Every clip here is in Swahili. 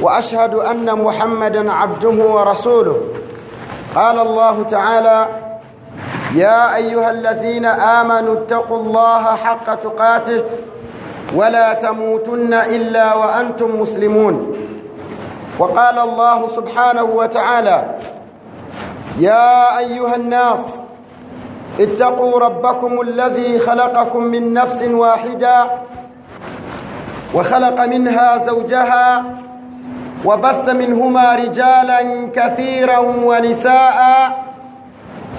وأشهد أن محمدا عبده ورسوله. قال الله تعالى يا أيها الذين آمنوا اتقوا الله حق تقاته ولا تموتن إلا وأنتم مسلمون. وقال الله سبحانه وتعالى يا أيها الناس اتقوا ربكم الذي خلقكم من نفس واحدة وخلق منها زوجها وبث منهما رجالا كثيرا ونساء.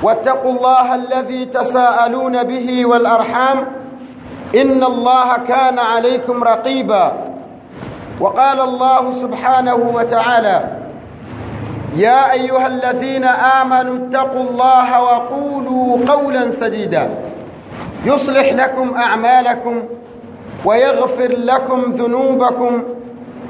واتقوا الله الذي تساءلون به والأرحام. إن الله كان عليكم رقيبا. وقال الله سبحانه وتعالى يا أيها الذين آمنوا اتقوا الله وقولوا قولا سديدا. يصلح لكم أعمالكم ويغفر لكم ذنوبكم.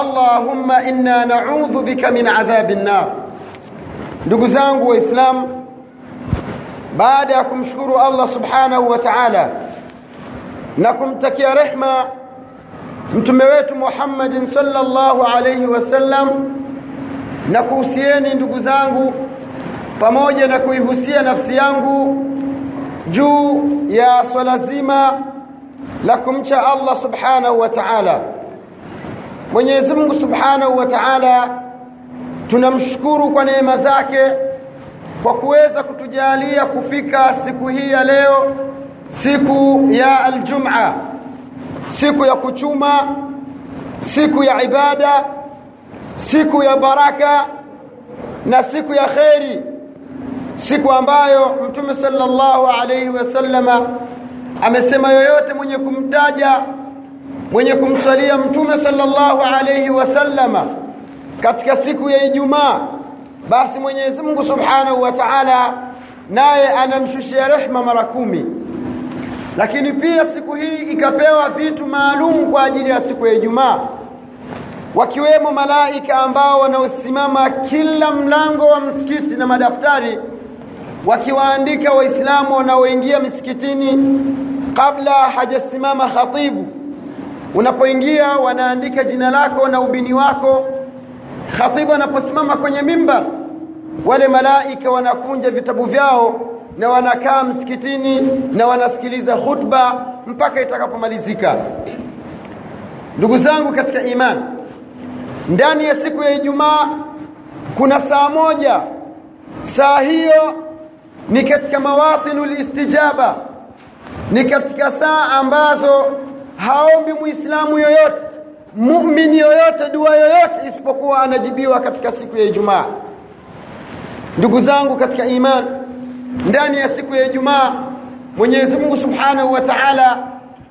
allahumma inna naudhu bika min adhabi nnar ndugu zangu waislam baada ya kumshukuru allah subhanahu wa taala na kumtakia rehma mtume wetu muhammadin salllahu alaihi wasallam na kuhusieni ndugu zangu pamoja na kuihusia nafsi yangu juu ya swala zima la kumcha allah subhanahu wa taala. Mwenyezi Mungu subhanahu wa ta'ala tunamshukuru kwa neema zake kwa kuweza kutujalia kufika siku hii ya leo siku ya aljum'a siku ya kuchuma siku ya ibada siku ya baraka na siku ya kheri siku ambayo mtume sallallahu alayhi wasallama amesema yoyote mwenye kumtaja mwenye kumswalia mtume sallallahu alayhi wasallama katika siku ya Ijumaa basi Mwenyezi Mungu Subhanahu wa Ta'ala naye anamshushia rehma mara kumi. Lakini pia siku hii ikapewa vitu maalum kwa ajili ya siku ya Ijumaa wakiwemo malaika ambao wanaosimama kila mlango wa msikiti na madaftari wakiwaandika waislamu wanaoingia misikitini kabla hajasimama khatibu unapoingia wanaandika jina lako na ubini wako. Khatibu anaposimama kwenye mimbar wale malaika wanakunja vitabu vyao na wanakaa msikitini na wanasikiliza khutba mpaka itakapomalizika. Ndugu zangu katika imani ndani ya siku ya Ijumaa kuna saa moja. Saa hiyo ni katika mawatinu istijaba ni katika saa ambazo haombi muislamu yoyote muumini yoyote dua yoyote isipokuwa anajibiwa katika siku ya Ijumaa. Ndugu zangu katika imani ndani ya siku ya Ijumaa Mwenyezi Mungu Subhanahu wa Ta'ala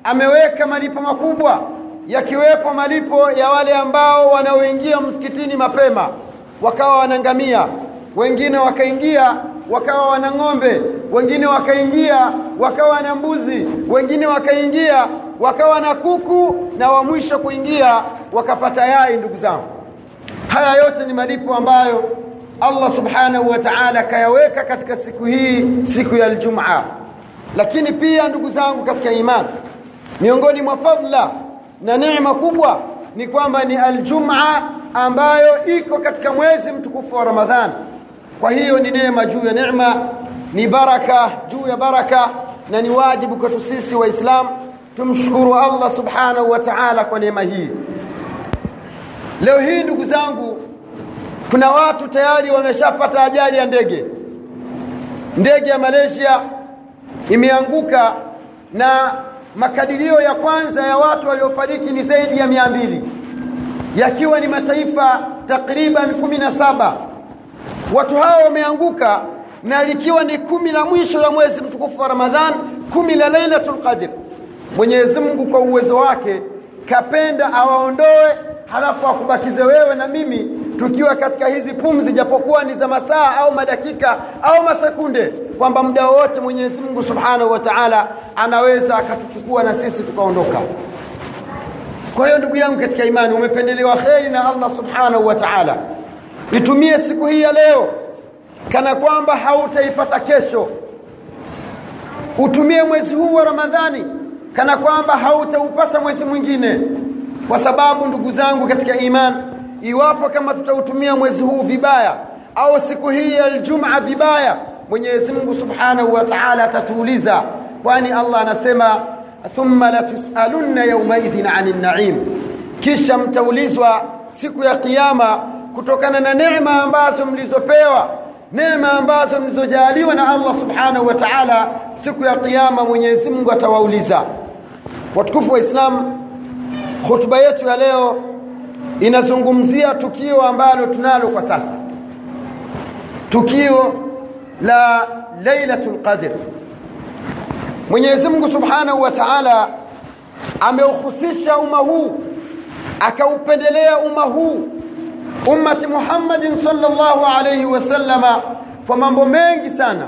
ameweka malipo makubwa yakiwepo malipo ya wale ambao wanaoingia msikitini mapema wakawa wanangamia wengine wakaingia wakawa wana ng'ombe wengine wakaingia wakawa na mbuzi wengine wakaingia wakawa na kuku na wa mwisho kuingia wakapata yai ndugu zangu. Haya yote ni malipo ambayo Allah subhanahu wa ta'ala kayaweka katika siku hii siku ya Ijumaa. Lakini pia ndugu zangu katika imani miongoni mwa fadhila na neema kubwa ni kwamba ni aljumaa ambayo iko katika mwezi mtukufu wa Ramadhan. Kwa hiyo ni neema juu ya neema ni baraka juu ya baraka na ni wajibu kwetu sisi waislamu tumshukuru Allah subhanahu wa ta'ala kwa neema hii. Leo hii ndugu zangu kuna watu tayari wameshapata ajali ya ndege. Ndege ya malaysia imeanguka na makadirio ya kwanza ya watu waliofariki ni zaidi ya mia mbili yakiwa ni mataifa takriban kumi na saba. Watu hao wameanguka na likiwa ni kumi la mwisho la mwezi mtukufu wa ramadhan kumi la lailatul qadr mwenyezi mungu kwa uwezo wake kapenda awaondoe halafu akubakize wewe na mimi tukiwa katika hizi pumzi japokuwa ni za masaa au madakika au masekunde kwamba muda wowote mwenyezi mungu subhanahu wa taala anaweza akatuchukua na sisi tukaondoka. Kwa hiyo ndugu yangu katika imani umependelewa kheri na allah subhanahu wa taala. Itumie siku hii ya leo kana kwamba hautaipata kesho. Utumie mwezi huu wa ramadhani kana kwamba hautaupata mwezi mwingine kwa sababu ndugu zangu katika imani iwapo kama tutautumia mwezi huu vibaya au siku hii ya aljumaa vibaya mwenyezi mungu subhanahu wa taala atatuuliza kwani allah anasema thumma latusalunna yaumaidhin ani naim. Kisha mtaulizwa siku ya kiama kutokana na neema ambazo mlizopewa neema ambazo mlizojaliwa na allah subhanahu wa taala siku ya kiama mwenyezi mungu atawauliza watukufu wa islamu hutuba yetu ya leo inazungumzia tukio ambalo tunalo kwa sasa. Tukio la lailatul qadr. Mwenyezi mungu subhanahu wa taala ameuhusisha umma huu akaupendelea umma huu ummati muhammadin salllahu alaihi wasallama kwa mambo mengi sana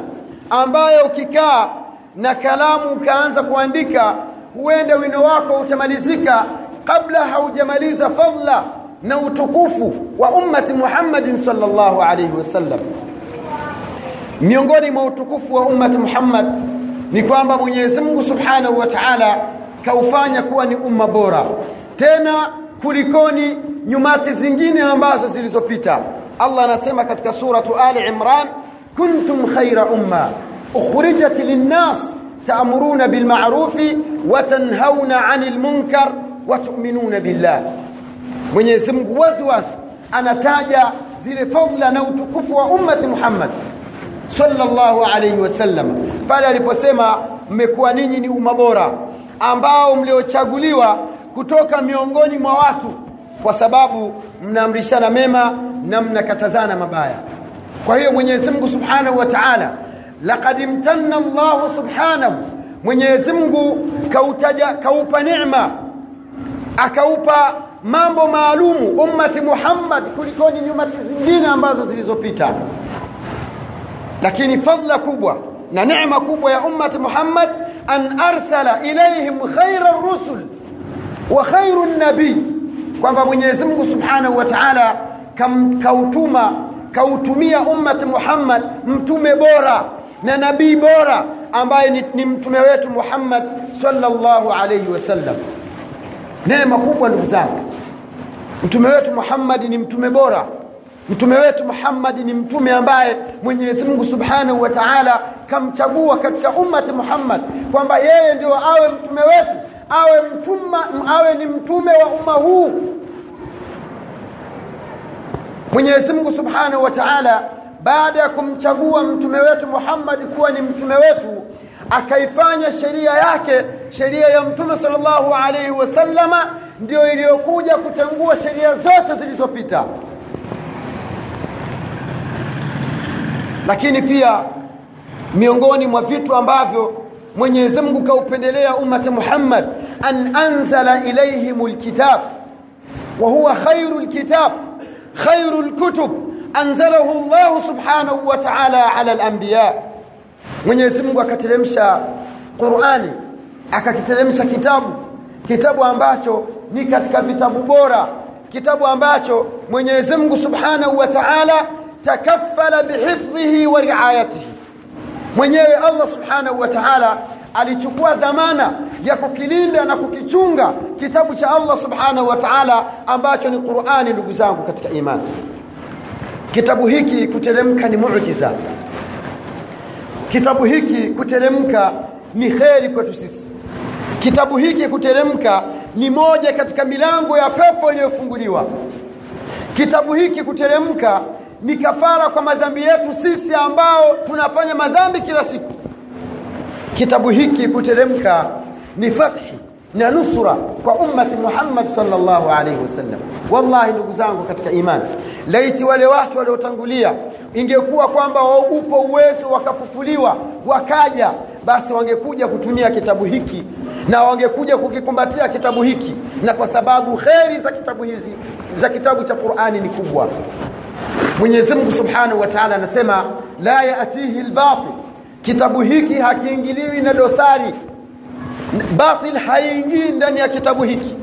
ambayo ukikaa na kalamu ukaanza kuandika huenda wino wako utamalizika kabla haujamaliza fadla na utukufu wa ummati muhammadin sallallahu alayhi wasallam miongoni mwa utukufu wa ummati muhammad ni kwamba mwenyezi mungu subhanahu wa taala kaufanya kuwa ni umma bora. Tena kulikoni nyumati zingine ambazo zilizopita. Allah anasema katika suratu ali imran kuntum khaira umma ukhrijat linnas taamuruna tanhauna 'anil ani lmunkar watuminuna billah. Mwenyezi mungu wazi anataja zile fadhila na utukufu wa ummati muhammad sallallahu alayhi wasallam pale aliposema mmekuwa ninyi ni umma bora ambao mliochaguliwa kutoka miongoni mwa watu kwa sababu mnaamrishana mema na mnakatazana mabaya. Kwa hiyo mwenyezi mungu subhanahu wa taala laqad imtanna llahu subhanahu mwenyezi mungu kautaja kaupa neema akaupa mambo maalumu ummati muhammad kulikoni nyumati zingine ambazo zilizopita. Lakini fadla kubwa na neema kubwa ya ummati muhammad an arsala ilaihim khaira rusul wa khairu nabii kwamba mwenyezi mungu subhanahu wa taala kautuma kautumia ummati muhammad mtume bora na nabii bora ambaye ni, ni mtume wetu muhammad sallallahu alaihi wasallam neema kubwa ndugu zangu. Mtume wetu muhammadi ni mtume bora. Mtume wetu muhammadi ni mtume ambaye mwenyezi mungu subhanahu wa taala kamchagua katika ummati muhammad kwamba yeye ndio awe mtume wetu awe mtuma, awe ni mtume wa umma huu. Mwenyezi mungu subhanahu wa taala baada ya kumchagua mtume wetu muhammadi kuwa ni mtume wetu akaifanya sheria yake sheria ya mtume sallallahu alaihi wasallama ndio iliyokuja kutangua sheria zote zilizopita. Lakini pia miongoni mwa vitu ambavyo mwenyezi mungu kaupendelea ummati muhammad an anzala ilayhim lkitab wa huwa khairul lkitab khairul lkutub anzalahu llahu subhanahu wa taala ala lanbiya mwenyezi mungu akateremsha qurani akakiteremsha kitabu kitabu ambacho ni katika vitabu bora kitabu ambacho mwenyezi mungu subhanahu wa taala takaffala bihifdhihi wa riayatihi. Mwenyewe allah subhanahu wa taala alichukua dhamana ya kukilinda na kukichunga kitabu cha allah subhanahu wa taala ambacho ni qurani ndugu zangu katika imani kitabu hiki kuteremka ni mujiza kitabu hiki kuteremka ni kheri kwetu sisi. Kitabu hiki kuteremka ni moja katika milango ya pepo iliyofunguliwa. Kitabu hiki kuteremka ni kafara kwa madhambi yetu sisi ambao tunafanya madhambi kila siku. Kitabu hiki kuteremka ni fathi na nusura kwa ummati Muhammad sallallahu alaihi wasallam. Wallahi ndugu zangu katika imani laiti wale watu waliotangulia ingekuwa kwamba upo uwezo wakafufuliwa wakaja basi wangekuja kutumia kitabu hiki na wangekuja kukikumbatia kitabu hiki. Na kwa sababu kheri za kitabu hizi za kitabu cha Qur'ani ni kubwa. Mwenyezi Mungu Subhanahu wa Ta'ala anasema la yatihi albatil. Kitabu hiki hakiingiliwi na dosari batil haingii ndani ya kitabu hiki.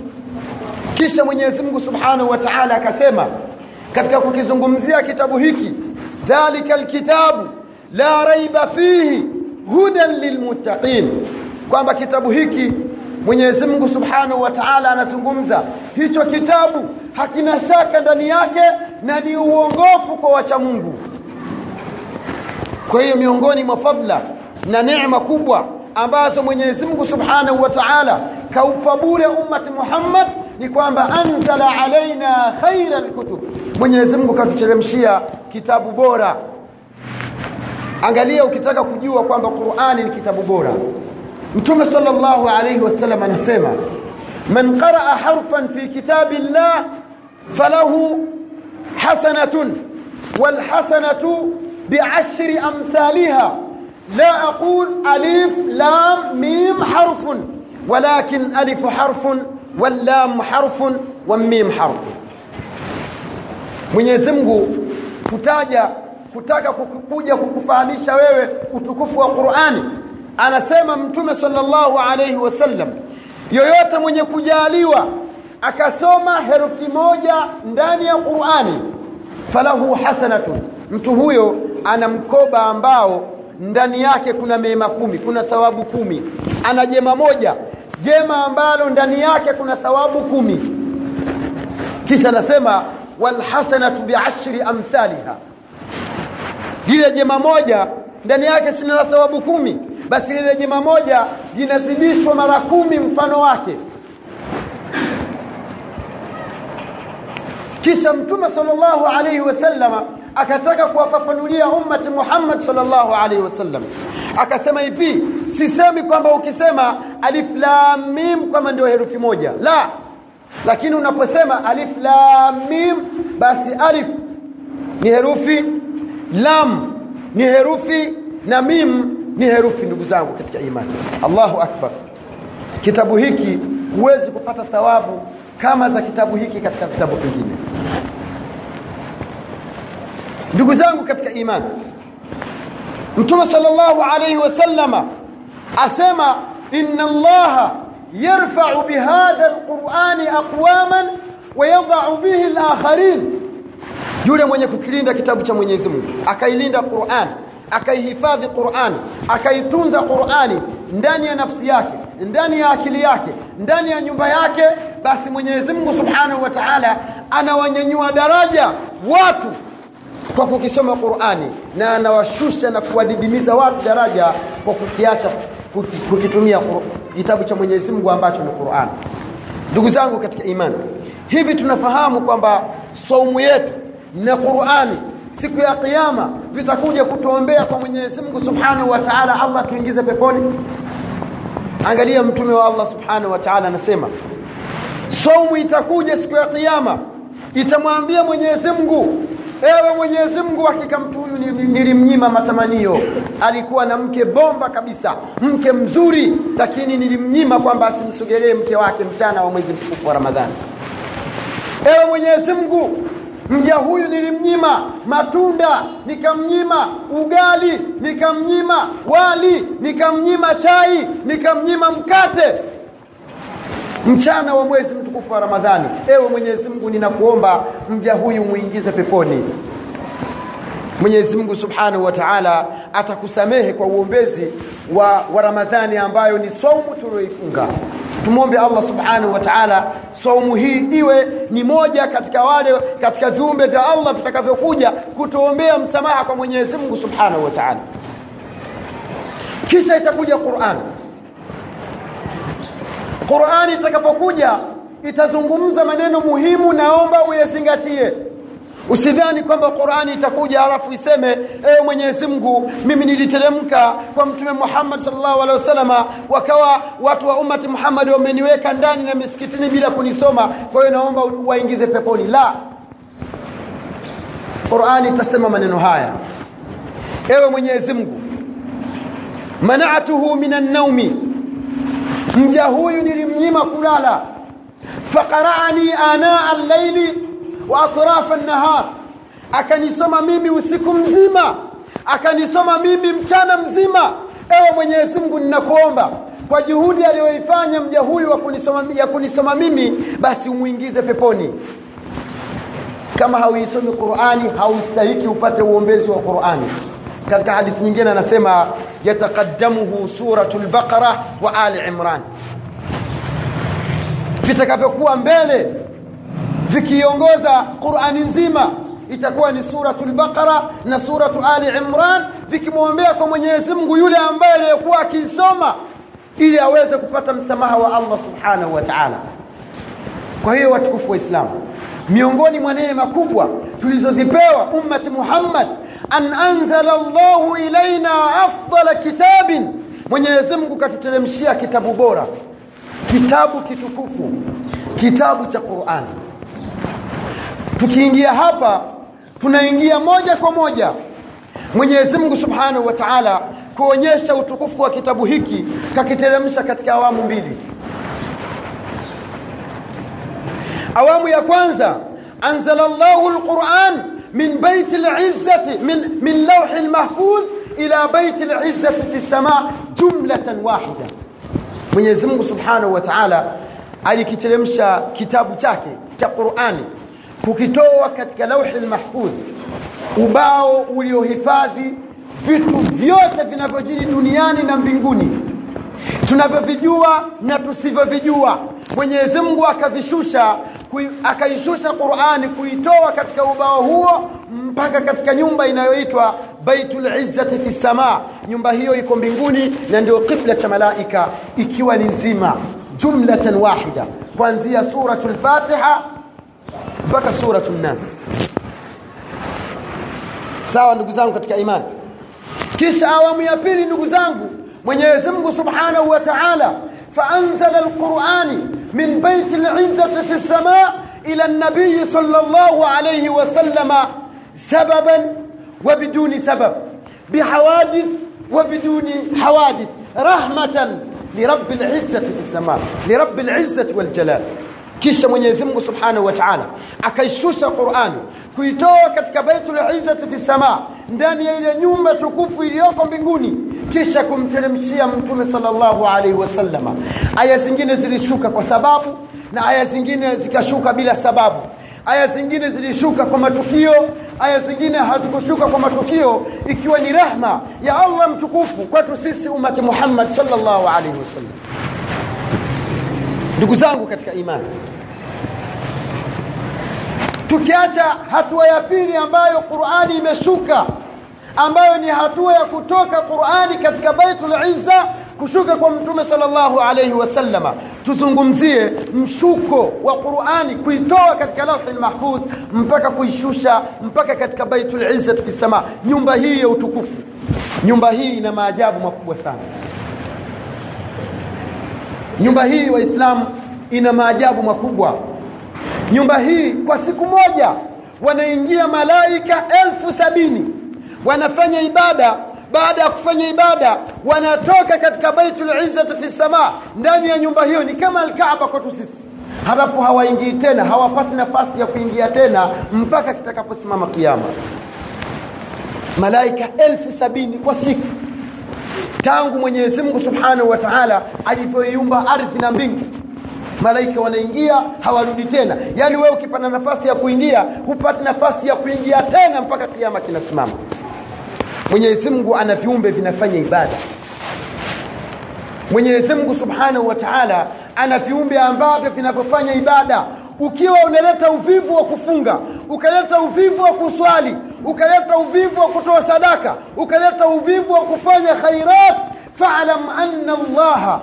Kisha Mwenyezi Mungu Subhanahu wa Ta'ala akasema katika kukizungumzia kitabu hiki dhalika alkitabu la raiba fihi hudan lilmuttaqin. Kwamba kitabu hiki Mwenyezi Mungu Subhanahu wa Ta'ala anazungumza hicho kitabu hakina shaka ndani yake na ni uongofu kwa wacha Mungu. Kwa hiyo miongoni mwa fadla na neema kubwa ambazo Mwenyezi Mungu Subhanahu wa Ta'ala kaupa bure ummati Muhammad ni kwamba anzala alaina khaira alkutub. Mwenyezi Mungu katuteremshia kitabu bora. Angalia ukitaka kujua kwamba Qur'ani ni kitabu bora. Mtume sallallahu alayhi wasallam anasema man qaraa harfan fi kitabillah falahu hasanatun wal hasanatu bi'ashri amsalha لا أقول ألف لام ميم حرف ولكن ألف حرف واللام حرف والميم حرف Mwenyezi Mungu kutaja kutaka kukuja kukufahamisha wewe utukufu wa Qur'ani anasema mtume sallallahu alayhi wasallam yoyote mwenye kujaliwa akasoma herufi moja ndani ya Qur'ani falahu hasanatun mtu huyo ana mkoba ambao ndani yake kuna mema kumi kuna thawabu kumi. Ana jema moja jema ambalo ndani yake kuna thawabu kumi. Kisha anasema walhasanatu biashri amthaliha. Lile jema moja ndani yake sina thawabu kumi. Basi lile jema moja linazidishwa mara kumi mfano wake. Kisha mtume sallallahu alaihi wasallama akataka kuwafafanulia ummati Muhammad sallallahu alaihi wasallam. Akasema hivi sisemi kwamba ukisema alif lam mim kwamba ndio herufi moja. La. Lakini unaposema alif lam mim basi alif ni herufi lam ni herufi na mim ni herufi ndugu zangu katika imani. Allahu akbar. Kitabu hiki huwezi kupata thawabu kama za kitabu hiki katika vitabu vingine ndugu zangu katika imani mtume sallallahu alayhi wasallama asema inna allaha yarfa'u bihadha alqur'ani aqwaman wa yadh'u bihi alakharin. Yule mwenye kukilinda kitabu cha Mwenyezi Mungu akailinda Qur'an akaihifadhi Qur'an akaitunza Qur'ani ndani ya nafsi yake ndani ya akili yake ndani ya nyumba yake basi Mwenyezi Mungu Subhanahu wa Ta'ala anawanyanyua daraja watu kwa kukisoma Qur'ani na anawashusha na kuwadidimiza watu daraja kwa kukiacha kukitumia kitabu cha Mwenyezi Mungu ambacho ni Qur'an. Ndugu zangu katika imani, hivi tunafahamu kwamba saumu yetu na Qur'ani siku ya kiyama vitakuja kutuombea kwa Mwenyezi Mungu Subhanahu wa Ta'ala, Allah tuingize peponi. Angalia mtume wa Allah Subhanahu wa Ta'ala anasema saumu itakuja siku ya kiyama itamwambia Mwenyezi Mungu ewe Mwenyezi Mungu hakika mtu huyu nilimnyima matamanio. Alikuwa na mke bomba kabisa mke mzuri lakini nilimnyima kwamba asimsogelee mke wake mchana wa mwezi mtukufu wa Ramadhani. Ewe Mwenyezi Mungu mja huyu nilimnyima matunda nikamnyima ugali nikamnyima wali nikamnyima chai nikamnyima mkate mchana wa mwezi mtukufu wa Ramadhani ewe Mwenyezi Mungu ninakuomba mja huyu muingize peponi. Mwenyezi Mungu Subhanahu wa Ta'ala atakusamehe kwa uombezi wa, wa Ramadhani ambayo ni saumu tuliyoifunga. tumwombe Allah Subhanahu wa Ta'ala saumu hii iwe ni moja katika wale katika viumbe vya Allah vitakavyokuja kutuombea msamaha kwa Mwenyezi Mungu Subhanahu wa Ta'ala. Kisha itakuja Qur'an Qur'ani itakapokuja itazungumza maneno muhimu naomba uyazingatie. Usidhani kwamba qurani itakuja halafu iseme ewe mwenyezi mungu mimi niliteremka kwa mtume muhammad salllahu alehi wasalama wakawa watu wa ummati muhammad wameniweka ndani na misikitini bila kunisoma. Kwa hiyo naomba waingize peponi. La. Qurani itasema maneno haya. Ewe mwenyezi mungu manatuhu min annaumi mja huyu nilimnyima kulala. Faqaraani anaa allaili wa atrafa nahar akanisoma mimi usiku mzima. Akanisoma mimi mchana mzima. Ewe mwenyezi mungu ninakuomba kwa juhudi aliyoifanya mja huyu wa kunisoma, ya kunisoma mimi basi umwingize peponi. Kama hauisomi qurani haustahiki upate uombezi wa qurani. Katika hadithi nyingine anasema yataqaddamuhu suratu lbaqara wa ali imran. Vitakavyokuwa mbele vikiongoza qurani nzima itakuwa ni suratu lbaqara na suratu ali imran vikimwombea kwa mwenyezi mungu yule ambaye aliyekuwa akiisoma ili aweze kupata msamaha wa allah subhanahu wa taala. Kwa hiyo watukufu wa islamu miongoni mwa neema kubwa tulizozipewa ummati muhammad an anzala llahu ilaina afdala kitabin. Mwenyezi mungu katuteremshia kitabu bora kitabu kitukufu kitabu cha qurani tukiingia hapa tunaingia moja kwa moja. Mwenyezi mungu subhanahu wa taala kuonyesha utukufu wa kitabu hiki kakiteremsha katika awamu mbili awamu ya kwanza anzala alquran lquran min baiti alizzati min, min lauhi lmahfudh ila baiti lizzati fi samaa jumlatan wahida. Mwenyezi mungu subhanahu wa taala alikiteremsha kitabu chake cha qurani kukitoa katika lauhi lmahfudh ubao uliohifadhi vitu vyote vinavyojiri duniani na mbinguni. Tunavyovijua na tusivyovijua mwenyezi mungu akavishusha akaishusha qurani kuitoa katika ubao huo mpaka katika nyumba inayoitwa baitulizzati fi lsama nyumba hiyo iko mbinguni na ndio qibla cha malaika ikiwa ni nzima jumlatan wahida kuanzia suratul lfatiha mpaka suratul Nas. Sawa ndugu zangu katika imani? Kisha awamu ya pili ndugu zangu mwenyezi mungu subhanahu wa taala فأنزل القرآن من بيت العزة في السماء إلى النبي صلى الله عليه وسلم سببا وبدون سبب بحوادث وبدون حوادث رحمة لرب العزة في السماء لرب العزة والجلال. Kisha mwenyezi mungu subhanahu wa taala akaishusha qurani kuitoa katika baitul izzati fi samaa ndani ya ile nyumba tukufu iliyoko mbinguni kisha kumteremshia mtume salllahu alaihi wasallama aya zingine zilishuka kwa sababu na aya zingine zikashuka bila sababu. Aya zingine zilishuka kwa matukio aya zingine hazikushuka kwa matukio ikiwa ni rehma ya allah mtukufu kwetu sisi umati muhammad salllahu alaihi wasallam ndugu zangu katika imani tukiacha hatua ya pili ambayo qurani imeshuka ambayo ni hatua ya kutoka qurani katika baitul izza kushuka kwa mtume salllahu alaihi wasallama tuzungumzie mshuko wa qurani kuitoa katika lauhi lmahfudh mpaka kuishusha mpaka katika baitul izzati fi sama. Nyumba hii ya utukufu. Nyumba hii ina maajabu makubwa sana. Nyumba hii waislamu ina maajabu makubwa nyumba hii kwa siku moja wanaingia malaika elfu sabini. Wanafanya ibada. Baada ya kufanya ibada wanatoka katika baitul izzati fi sama ndani ya nyumba hiyo ni kama alkaaba kwetu sisi. Halafu hawaingii tena hawapati nafasi ya kuingia tena mpaka kitakaposimama kiama malaika elfu sabini kwa siku. Tangu mwenyezi mungu subhanahu wa taala alivyoiumba ardhi na mbingu malaika wanaingia hawarudi tena. Yaani wewe ukipata nafasi ya kuingia hupati nafasi ya kuingia tena mpaka kiama kinasimama. Mwenyezi mungu ana viumbe vinafanya ibada. Mwenyezi mungu subhanahu wa taala ana viumbe ambavyo vinavyofanya ibada. Ukiwa unaleta uvivu wa kufunga ukaleta uvivu wa kuswali ukaleta uvivu wa kutoa sadaka ukaleta uvivu wa kufanya khairat falam anna allaha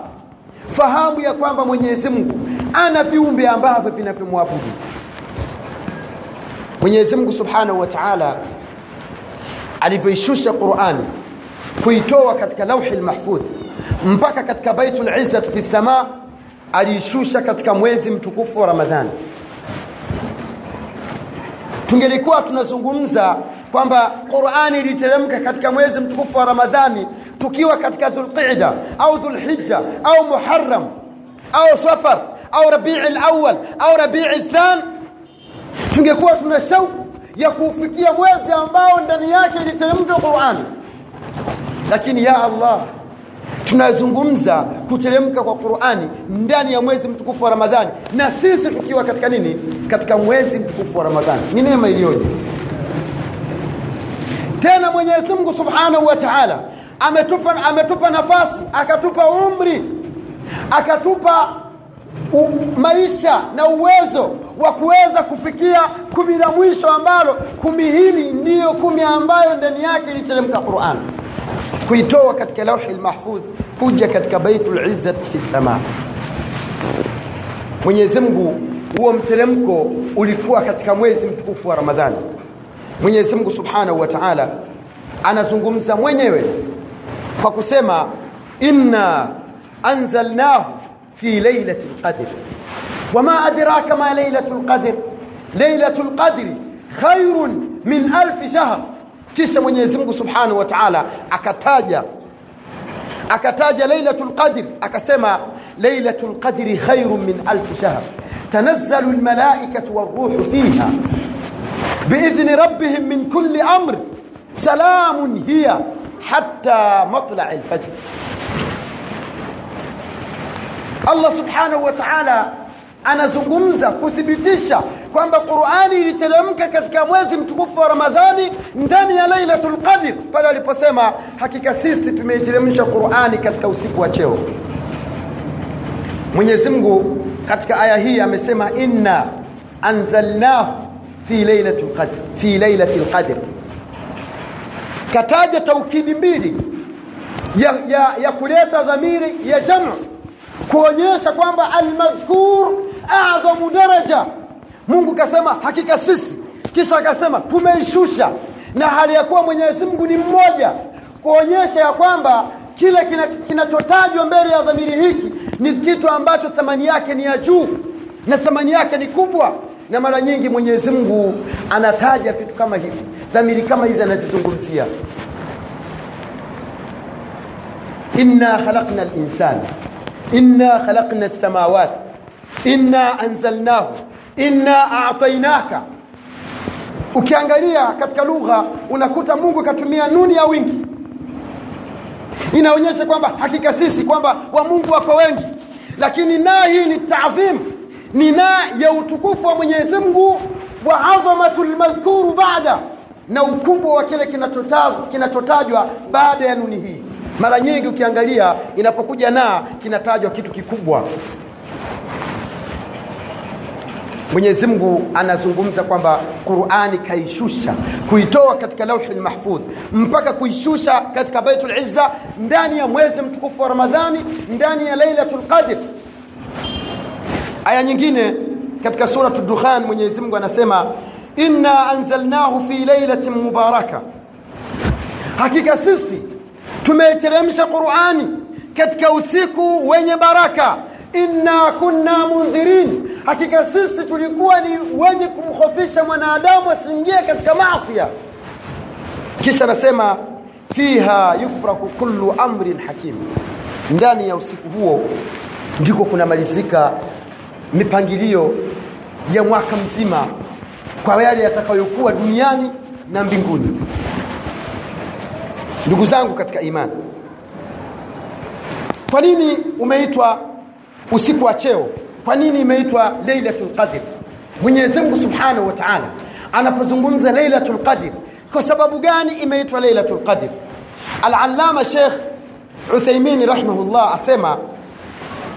fahamu ya kwamba mwenyezi mungu ana viumbe ambavyo vinavyomwabudu Mwenyezi Mungu Subhanahu wa Ta'ala alivyoishusha Qur'ani kuitoa katika lauhi lmahfudh mpaka katika baitu lizzat fi sama aliishusha katika mwezi mtukufu wa Ramadhani. Tungelikuwa tunazungumza kwamba Qur'ani iliteremka katika mwezi mtukufu wa Ramadhani tukiwa katika dhulqida au Dhulhijja au Muharram au Safar au rabii Awwal au Rabi'il Than tungekuwa tuna shauku ya kuufikia mwezi ambao ndani yake iliteremka Qur'ani lakini ya Allah tunazungumza kuteremka kwa Qur'ani ndani ya mwezi mtukufu wa Ramadhani. Na sisi tukiwa katika nini? Katika mwezi mtukufu wa Ramadhani. Ni neema iliyoje? Tena Mwenyezi Mungu Subhanahu wa Ta'ala ametupa ametupa nafasi akatupa umri akatupa u, maisha na uwezo wa kuweza kufikia kumi la mwisho ambalo kumi hili ndiyo kumi ambayo ndani yake iliteremka Qur'an. Kuitoa katika lauhi lmahfudh kuja katika baitul izzat fi sama Mwenyezi Mungu huo mteremko ulikuwa katika mwezi mtukufu wa Ramadhani. Mwenyezi Mungu Subhanahu wa Ta'ala anazungumza mwenyewe kwa kusema inna anzalnahu fi lailatul qadr wama adraka ma lailatul qadr lailatul qadr khairun min alf shahr kisha Mwenyezi Mungu Subhanahu wa Ta'ala akataja akataja lailatul qadr akasema lailatul qadri khairun min alf shahr tanazzalu almalaikatu waruhu fiha باذن ربهم من كل أمر سلام هي hatta matla'i al-fajr Allah subhanahu wa ta'ala anazungumza kuthibitisha kwamba Qur'ani iliteremka katika mwezi mtukufu wa Ramadhani ndani ya Lailatul Qadr pale aliposema hakika sisi tumeiteremsha Qur'ani katika usiku wa cheo. Mwenyezi Mungu katika aya hii amesema inna anzalnahu fi lailatul qadr fi lailatul qadr kataja taukidi mbili ya, ya, ya kuleta dhamiri ya jamu kuonyesha kwamba almadhkur adhamu daraja. Mungu kasema hakika sisi. Kisha akasema tumeishusha. Na hali ya kuwa Mwenyezi Mungu ni mmoja kuonyesha ya kwamba kile kinachotajwa kina mbele ya dhamiri hiki ni kitu ambacho thamani yake ni ya juu na thamani yake ni kubwa na mara nyingi Mwenyezi Mungu anataja vitu kama hivi. Dhamiri kama hizi anazizungumzia. Inna khalaqna al-insana. Inna khalaqna as-samawati inna anzalnahu. Inna a'tainaka ukiangalia katika lugha unakuta Mungu katumia nuni ya wingi. Inaonyesha kwamba hakika sisi kwamba wa Mungu wako wengi. Lakini na hii ni taadhim ni na ya utukufu wa Mwenyezi Mungu wa adhamatul madhkuru baada na ukubwa wa kile kinachotajwa baada ya nuni hii. Mara nyingi ukiangalia inapokuja na kinatajwa kitu kikubwa. Mwenyezi Mungu anazungumza kwamba Qur'ani kaishusha kuitoa katika lauhi lmahfudh mpaka kuishusha katika Baitul Izza ndani ya mwezi mtukufu wa Ramadhani ndani ya lailatu Qadr aya nyingine katika suratu Dukhan Mwenyezi Mungu anasema inna anzalnahu fi lailatin mubaraka. Hakika sisi tumeiteremsha Qur'ani katika usiku wenye baraka. Inna kunna mundhirin hakika sisi tulikuwa ni wenye kumhofisha mwanadamu asiingie katika maasia kisha anasema fiha yufraku kullu amrin hakim. Ndani ya usiku huo ndiko kunamalizika mipangilio ya mwaka mzima kwa yale yatakayokuwa duniani na mbinguni. Ndugu zangu katika imani kwa nini umeitwa usiku wa cheo? Kwa nini imeitwa lailatul qadr? Mwenyezi Subhanahu wa Ta'ala anapozungumza lailatul qadr kwa sababu gani imeitwa lailatul qadr? Alalama shekh Uthaymeen rahimahullah asema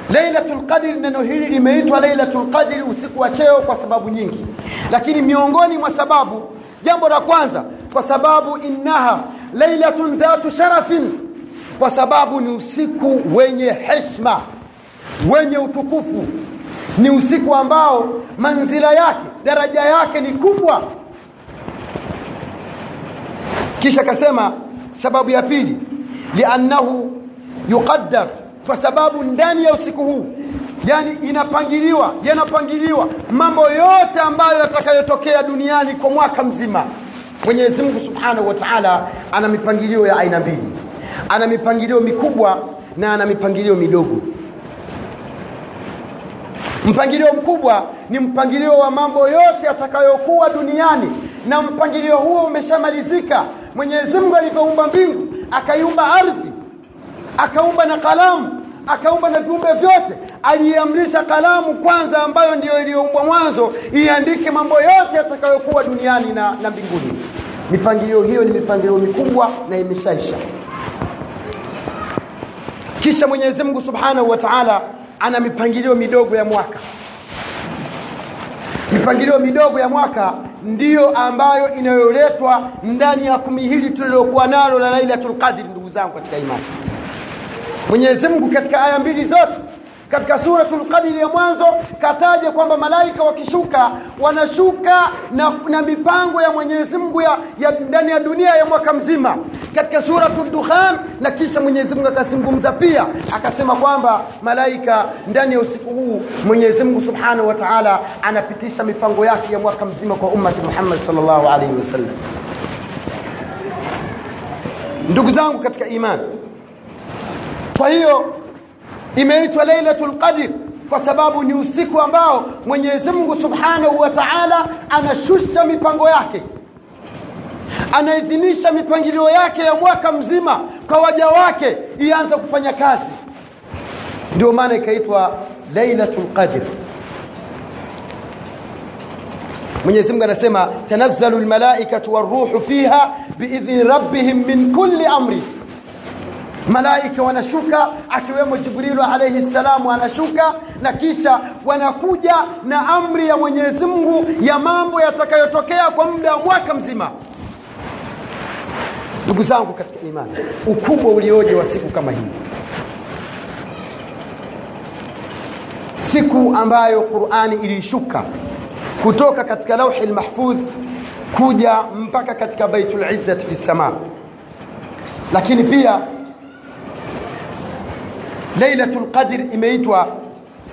lailatul qadr neno hili limeitwa lailatul qadr usiku wa cheo kwa sababu nyingi. Lakini miongoni mwa sababu jambo la kwanza kwa sababu innaha lailatun dhatu sharafin kwa sababu ni usiku wenye heshima wenye utukufu. Ni usiku ambao manzila yake daraja yake ni kubwa. Kisha akasema sababu ya pili liannahu yuqaddar kwa sababu ndani ya usiku huu yani inapangiliwa yanapangiliwa mambo yote ambayo yatakayotokea duniani kwa mwaka mzima. Mwenyezi mungu subhanahu wa taala ana mipangilio ya aina mbili. Ana mipangilio mikubwa na ana mipangilio midogo. Mpangilio mkubwa ni mpangilio wa mambo yote yatakayokuwa duniani na mpangilio huo umeshamalizika. Mwenyezi mungu alivyoumba mbingu akaiumba ardhi akaumba na kalamu akaumba na viumbe vyote. Aliamrisha kalamu kwanza ambayo ndiyo iliyoumbwa mwanzo iandike mambo yote yatakayokuwa duniani na, na mbinguni. Mipangilio hiyo ni mipangilio mikubwa na imeshaisha. Kisha mwenyezi mungu subhanahu wa taala ana mipangilio midogo ya mwaka. Mipangilio midogo ya mwaka ndiyo ambayo inayoletwa ndani ya kumi hili tulilokuwa nalo la lailatul qadri ndugu zangu katika imani mwenyezi mungu katika aya mbili zote katika suratul qadri ya mwanzo kataja kwamba malaika wakishuka wanashuka na, na mipango ya mwenyezi mungu ya, ya ndani ya dunia ya mwaka mzima. Katika suratul dukhan na kisha mwenyezi mungu akazungumza pia akasema kwamba malaika ndani ya usiku huu mwenyezi mungu subhanahu wa taala anapitisha mipango yake ya mwaka mzima kwa ummati muhammad salllahu alaihi wasallam ndugu zangu katika imani kwa hiyo imeitwa lailatul qadr kwa sababu ni usiku ambao mwenyezi mungu subhanahu wa taala anashusha mipango yake. Anaidhinisha mipangilio yake ya mwaka mzima kwa waja wake ianze kufanya kazi. Ndio maana ikaitwa lailatul qadr. Mwenyezi mungu anasema tanazzalu lmalaikatu waruhu fiha biidhni rabbihim min kulli amri malaika wanashuka akiwemo jibrilu alaihi ssalamu anashuka na kisha wanakuja na amri ya mwenyezi mungu ya mambo yatakayotokea kwa muda wa mwaka mzima. Ndugu zangu katika imani ukubwa ulioje wa siku kama hii? Siku ambayo qurani ilishuka kutoka katika lauhi lmahfudh kuja mpaka katika baitulizzati fi ssamaa lakini pia lailatul qadr imeitwa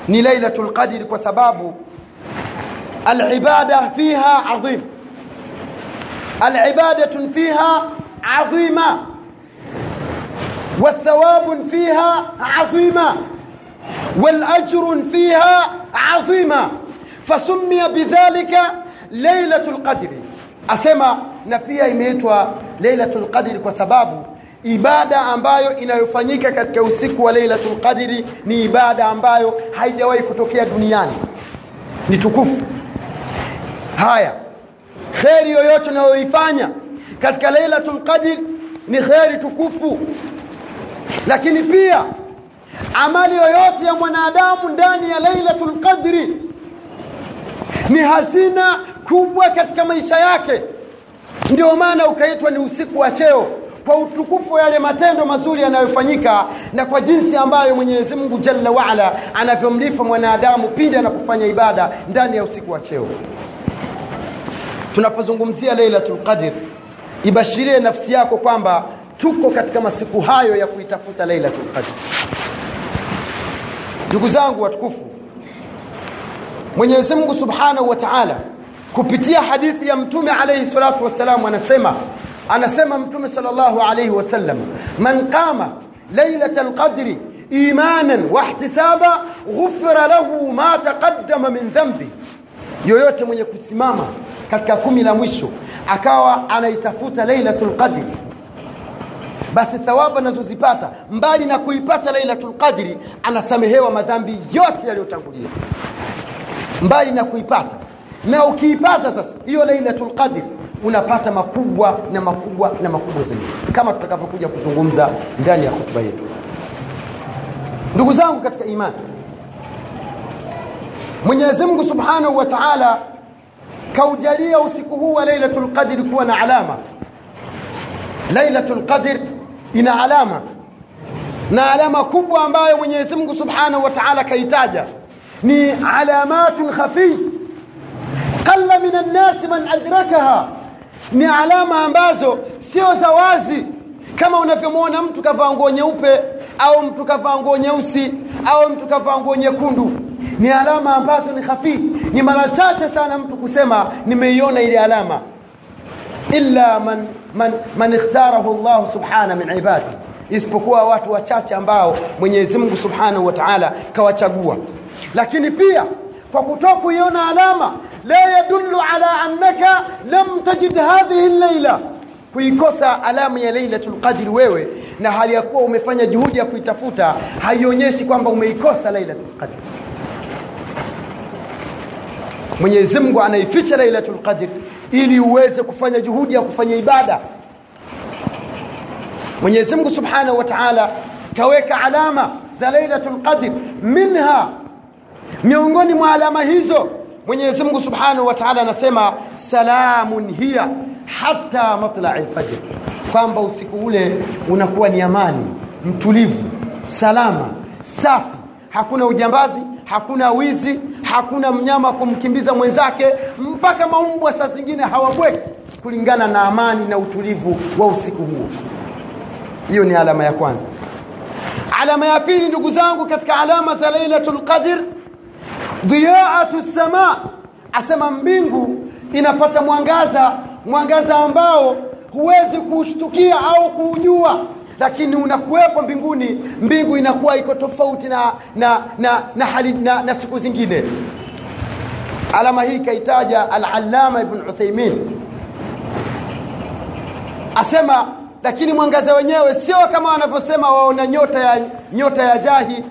ni lailatul qadr kwa sababu alibada fiha adhim العبادة فيها عظيمة والثواب فيها عظيمة والأجر فيها عظيمة فسمي بذلك ليلة القدر أسمى نبيا Lailatul Qadr kwa sababu ibada ambayo inayofanyika katika usiku wa Lailatul Qadri ni ibada ambayo haijawahi kutokea duniani. Ni tukufu. Haya. Kheri yoyote unayoifanya katika Lailatul Qadri ni kheri tukufu. Lakini pia amali yoyote ya mwanadamu ndani ya Lailatul Qadri ni hazina kubwa katika maisha yake. Ndio maana ukaitwa ni usiku wa cheo kwa utukufu wa yale matendo mazuri yanayofanyika na kwa jinsi ambayo Mwenyezi Mungu Jalla waala anavyomlipa mwanadamu pindi anapofanya ibada ndani ya usiku wa cheo. Tunapozungumzia Lailatul Qadr ibashirie nafsi yako kwamba tuko katika masiku hayo ya kuitafuta Lailatul Qadr. Ndugu zangu watukufu Mwenyezi Mungu Subhanahu wa Ta'ala kupitia hadithi ya Mtume alaihi salatu wassalam anasema anasema Mtume sallallahu alayhi wasallam man qama lailatal qadri imanan wa ihtisaba ghufira lahu ma taqaddama min dhanbi. Yoyote mwenye kusimama katika kumi la mwisho akawa anaitafuta lailatul qadri basi thawabu anazozipata mbali na kuipata lailatul qadri anasamehewa madhambi yote yaliyotangulia. Mbali na kuipata. Na ukiipata sasa hiyo lailatul qadri unapata makubwa na makubwa na makubwa zaidi. Kama tutakavyokuja kuzungumza ndani ya hotuba yetu. Ndugu zangu katika imani Mwenyezi Mungu Subhanahu wa Ta'ala kaujalia usiku huu wa lailatu Qadr kuwa na alama. lailatu Qadr ina alama. Na alama kubwa ambayo Mwenyezi Mungu Subhanahu wa Ta'ala kaitaja ni alamatun khafi. Qalla min an-nas man adrakaha ni alama ambazo sio za wazi. Kama unavyomwona mtu kavaa nguo nyeupe au mtu kavaa nguo nyeusi au mtu kavaa nguo nyekundu. Ni alama ambazo ni hafifu. Ni mara chache sana mtu kusema nimeiona ile alama. Illa man, man, man ikhtarahu llahu subhana min ibadi. Isipokuwa watu wachache ambao mwenyezi mungu subhanahu wa taala kawachagua. Lakini pia kwa kutokuiona alama la yadullu ala annaka lam tajid hadhihi llaila kuikosa alama ya lailatul qadri wewe na hali ya kuwa umefanya juhudi ya kuitafuta haionyeshi kwamba umeikosa lailatul qadri mwenyezi mungu anaificha lailatul qadr ili uweze kufanya juhudi ya kufanya ibada. Mwenyezi mungu subhanahu wa taala kaweka alama za lailatul qadr minha. Miongoni mwa alama hizo mwenyezi mungu subhanahu wa taala anasema salamun hiya hata matlai lfajr kwamba usiku ule unakuwa ni amani mtulivu salama safi. Hakuna ujambazi hakuna wizi hakuna mnyama kumkimbiza mwenzake mpaka maumbwa saa zingine hawabweki kulingana na amani na utulivu wa usiku huo. Hiyo ni alama ya kwanza. Alama ya pili ndugu zangu katika alama za lailatul qadr dhiyaatu sama asema mbingu inapata mwangaza mwangaza ambao huwezi kuushtukia au kuujua lakini unakuwepo mbinguni mbingu inakuwa iko tofauti na na na, na, hali, na, na siku zingine. Alama hii kaitaja alalama ibn uthaimin asema lakini mwangaza wenyewe sio kama wanavyosema waona nyota ya nyota ya jahi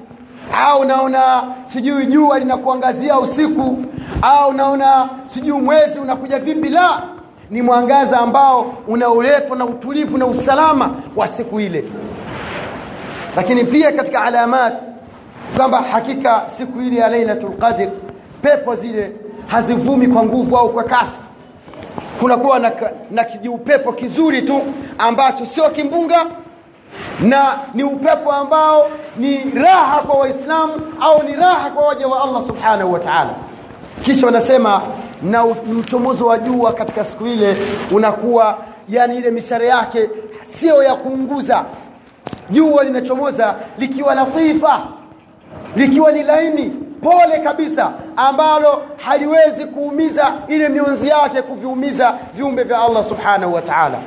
au unaona sijui jua linakuangazia usiku? Au unaona sijui mwezi unakuja vipi? La ni mwangaza ambao unaoletwa na utulivu na usalama wa siku ile. Lakini pia katika alamat kwamba hakika siku ile ya lailatul qadr pepo zile hazivumi kwa nguvu au kwa kasi. Kunakuwa na, na kijiupepo kizuri tu ambacho sio kimbunga na ni upepo ambao ni raha kwa waislamu au ni raha kwa waja wa allah subhanahu wa taala. Kisha wanasema na mchomozo wa jua katika siku ile unakuwa yani ile mishare yake sio ya kuunguza. Jua linachomoza likiwa latifa likiwa ni laini pole kabisa ambalo haliwezi kuumiza ile mionzi yake kuviumiza viumbe vya allah subhanahu wa taala.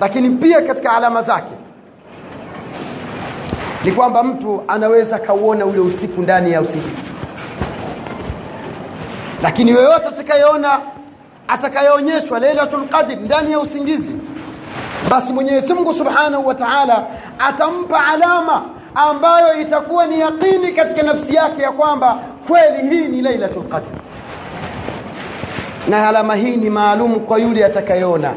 Lakini pia katika alama zake ni kwamba mtu anaweza kauona ule usiku ndani ya usingizi. Lakini yoyote atakayeona atakayeonyeshwa lailatul qadr ndani ya usingizi basi mwenyezi mungu subhanahu wa taala atampa alama ambayo itakuwa ni yaqini katika nafsi yake ya kwamba kweli hii ni lailatul qadr. Na alama hii ni maalum kwa yule atakayeona.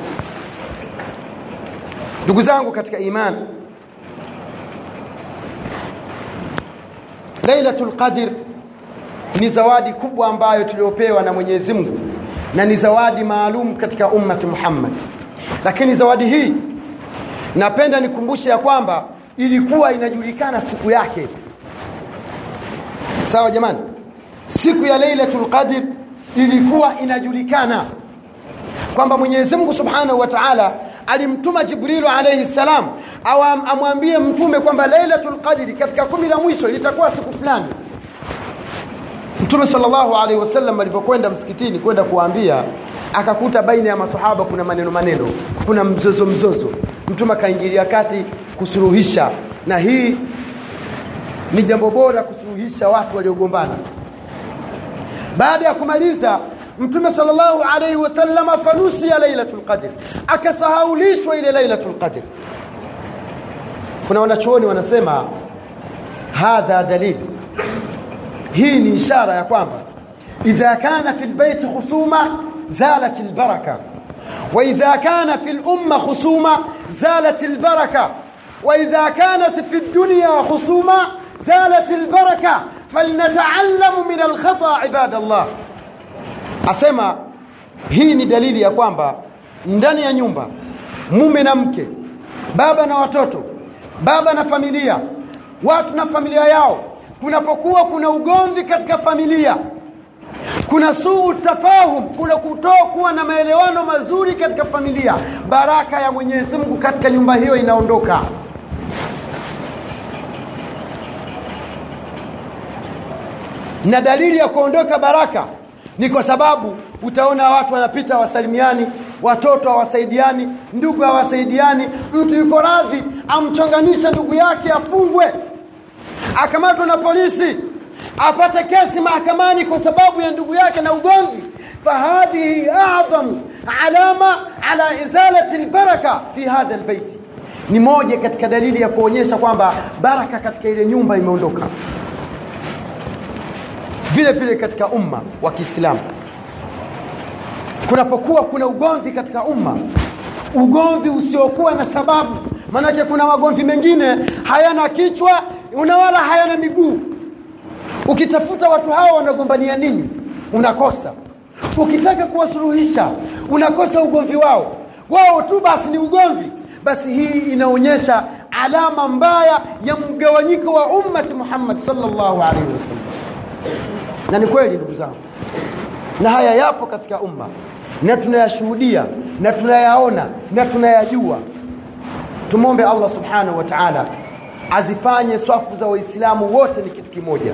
Ndugu zangu katika imani lailatul qadr ni zawadi kubwa ambayo tuliopewa na mwenyezi mungu na ni zawadi maalum katika ummati muhammad. Lakini zawadi hii napenda nikumbushe ya kwamba ilikuwa inajulikana siku yake. Sawa jamani? Siku ya lailatul qadr ilikuwa inajulikana kwamba mwenyezi mungu subhanahu wa taala alimtuma jibrilu alaihi ssalam amwambie mtume kwamba lailatul qadri katika kumi la mwisho litakuwa siku fulani. Mtume sallallahu alaihi wasallam alivyokwenda msikitini kwenda kuwaambia akakuta baina ya masahaba kuna maneno maneno kuna mzozo mzozo. Mtume akaingilia kati kusuluhisha na hii ni jambo bora kusuluhisha watu waliogombana. Baada ya kumaliza متمه صلى الله عليه وسلم فنسي ليلة القدر. اكسهاوليشوا إلى ليلة القدر. كنا ونشوني ونسيما هذا دليل. هيني إشارة يا قوام إذا كان في البيت خصومة زالت البركة. وإذا كان في الأمة خصومة زالت البركة. وإذا كانت في الدنيا خصومة زالت البركة. فلنتعلم من الخطأ عباد الله. Asema hii ni dalili ya kwamba ndani ya nyumba mume na mke baba na watoto baba na familia watu na familia yao kunapokuwa kuna ugomvi katika familia kuna suu tafahum kuna kutoa kuwa na maelewano mazuri katika familia baraka ya mwenyezi mungu katika nyumba hiyo inaondoka. Na dalili ya kuondoka baraka ni kwa sababu utaona watu wanapita wasalimiani watoto hawasaidiani ndugu hawasaidiani mtu yuko radhi amchonganisha ndugu yake afungwe akamatwa na polisi apate kesi mahakamani kwa sababu ya ndugu yake na ugomvi. Fahadhihi adham alama ala izalati lbaraka fi hadha lbeiti ni moja katika dalili ya kuonyesha kwamba baraka katika ile nyumba imeondoka vile vile katika umma wa kiislamu. Kunapokuwa kuna ugomvi katika umma ugomvi usiokuwa na sababu maanake kuna magomvi mengine hayana kichwa una wala hayana miguu. Ukitafuta watu hawa wanagombania nini? Unakosa. Ukitaka kuwasuluhisha unakosa ugomvi wao. Wao tu basi ni ugomvi. Basi hii inaonyesha alama mbaya ya mgawanyiko wa ummati muhammad sallallahu alaihi wasallam na ni kweli ndugu zangu. Na haya yapo katika umma. Na tunayashuhudia na tunayaona na tunayajua. Tumwombe allah subhanahu wa taala azifanye swafu za waislamu wote ni kitu kimoja.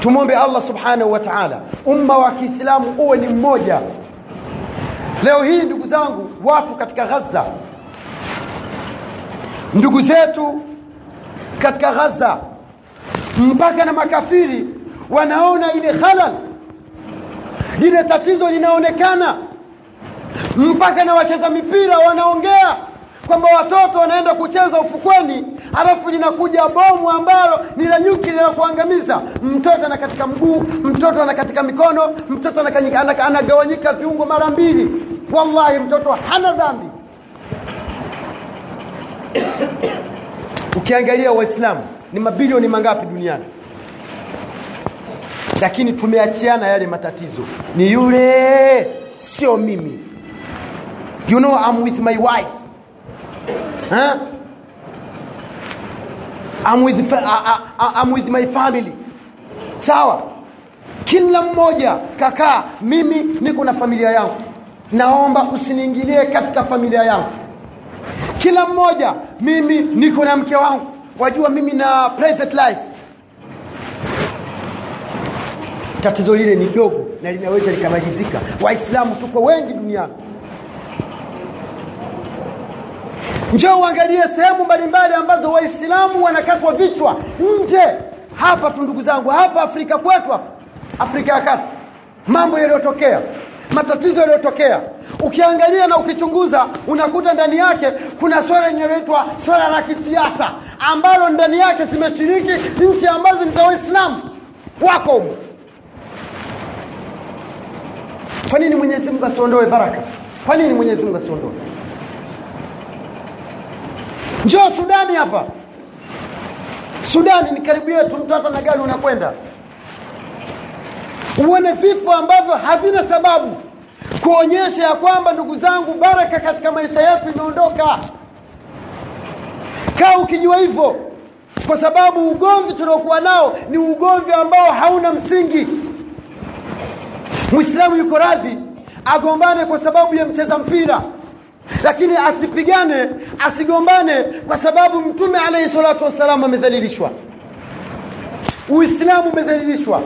Tumwombe allah subhanahu wa taala umma wa kiislamu uwe ni mmoja. Leo hii ndugu zangu watu katika ghaza. Ndugu zetu katika ghaza mpaka na makafiri wanaona ile halal lile tatizo linaonekana. Mpaka na wacheza mipira wanaongea kwamba watoto wanaenda kucheza ufukweni halafu linakuja bomu ambalo ni la nyuki linakuangamiza mtoto ana katika mguu mtoto ana katika mikono mtoto anagawanyika viungo mara mbili. Wallahi mtoto hana dhambi. Ukiangalia waislamu ni mabilioni mangapi duniani? Lakini tumeachiana yale matatizo. Ni yule sio mimi. You know I'm with my wife. Huh? I'm with, uh, I'm with my family. Sawa? Kila mmoja kakaa mimi niko na familia yangu. Naomba usiniingilie katika familia yangu. Kila mmoja mimi niko na mke wangu wajua mimi na private life tatizo lile ni dogo na linaweza likamalizika. Waislamu tuko wengi duniani. Njoo uangalie sehemu mbalimbali ambazo waislamu wanakatwa vichwa nje. Hapa tu ndugu zangu hapa afrika kwetu hapa afrika ya kati mambo yaliyotokea matatizo yaliyotokea ukiangalia na ukichunguza unakuta ndani yake kuna swala linaloitwa swala la kisiasa ambalo ndani yake zimeshiriki nchi ambazo ni za waislamu. Wako humo kwa nini mwenyezi mungu asiondoe baraka? Kwa nini mwenyezi mungu asiondoe? Njoo sudani hapa. Sudani ni karibu yetu mtu hata na gari unakwenda. Uone vifo ambavyo havina sababu kuonyesha ya kwamba ndugu zangu baraka katika maisha yetu imeondoka. Kaa ukijua hivyo kwa sababu ugomvi tuliokuwa nao ni ugomvi ambao hauna msingi. Mwislamu yuko radhi agombane kwa sababu ya mcheza mpira lakini asipigane asigombane kwa sababu mtume alaihi salatu wassalam amedhalilishwa. Uislamu umedhalilishwa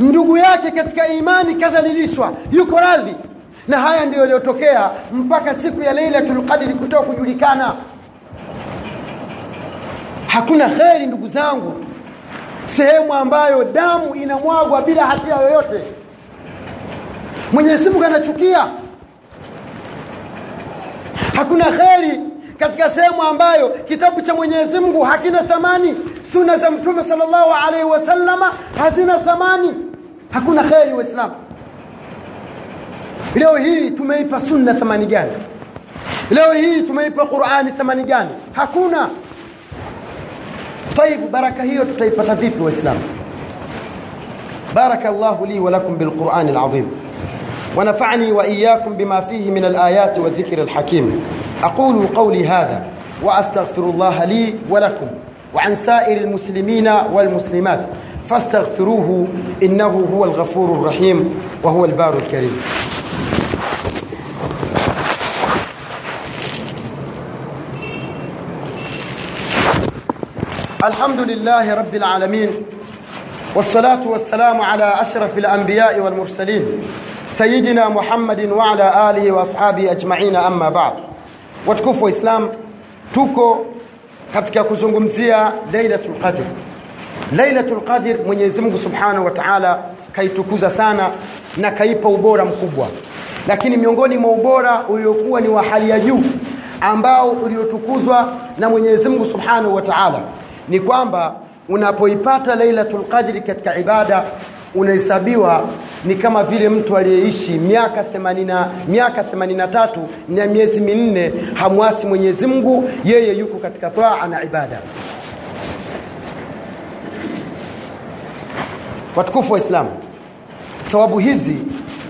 ndugu yake katika imani kadhalilishwa yuko radhi. Na haya ndiyo yaliyotokea mpaka siku ya lailatul qadri kutoka kujulikana. Hakuna kheri ndugu zangu sehemu ambayo damu inamwagwa bila hatia yoyote. Mwenyezi mungu anachukia. Hakuna kheri katika sehemu ambayo kitabu cha mwenyezi mungu hakina thamani. Suna za mtume salllahu alaihi wasallama hazina thamani hakuna kheri waislamu. Leo hii tumeipa sunna thamani gani? Leo hii tumeipa qurani thamani gani? Hakuna. طيب baraka hiyo tutaipata vipi waislamu? بارك الله لي ولكم بالقرآن العظيم ونفعني وإياكم بما فيه من الآيات والذكر الحكيم أقول قولي هذا وأستغفر الله لي ولكم وعن سائر المسلمين والمسلمات فاستغفروه إنه هو الغفور الرحيم وهو البار الكريم. الحمد لله رب العالمين والصلاة والسلام على أشرف الأنبياء والمرسلين سيدنا محمد وعلى آله وأصحابه أجمعين. أما بعد wa Islam tuko katika kuzungumzia Lailatul Qadr Lailatul Qadr Mwenyezi Mungu Subhanahu wa Ta'ala kaitukuza sana na kaipa ubora mkubwa. Lakini miongoni mwa ubora uliokuwa ni wa hali ya juu ambao uliotukuzwa na Mwenyezi Mungu Subhanahu wa Ta'ala ni kwamba unapoipata Lailatul Qadr katika ibada unahesabiwa ni kama vile mtu aliyeishi miaka 80 miaka 83 na miezi minne hamwasi Mwenyezi Mungu yeye yuko katika taa na ibada watukufu wa islamu thawabu hizi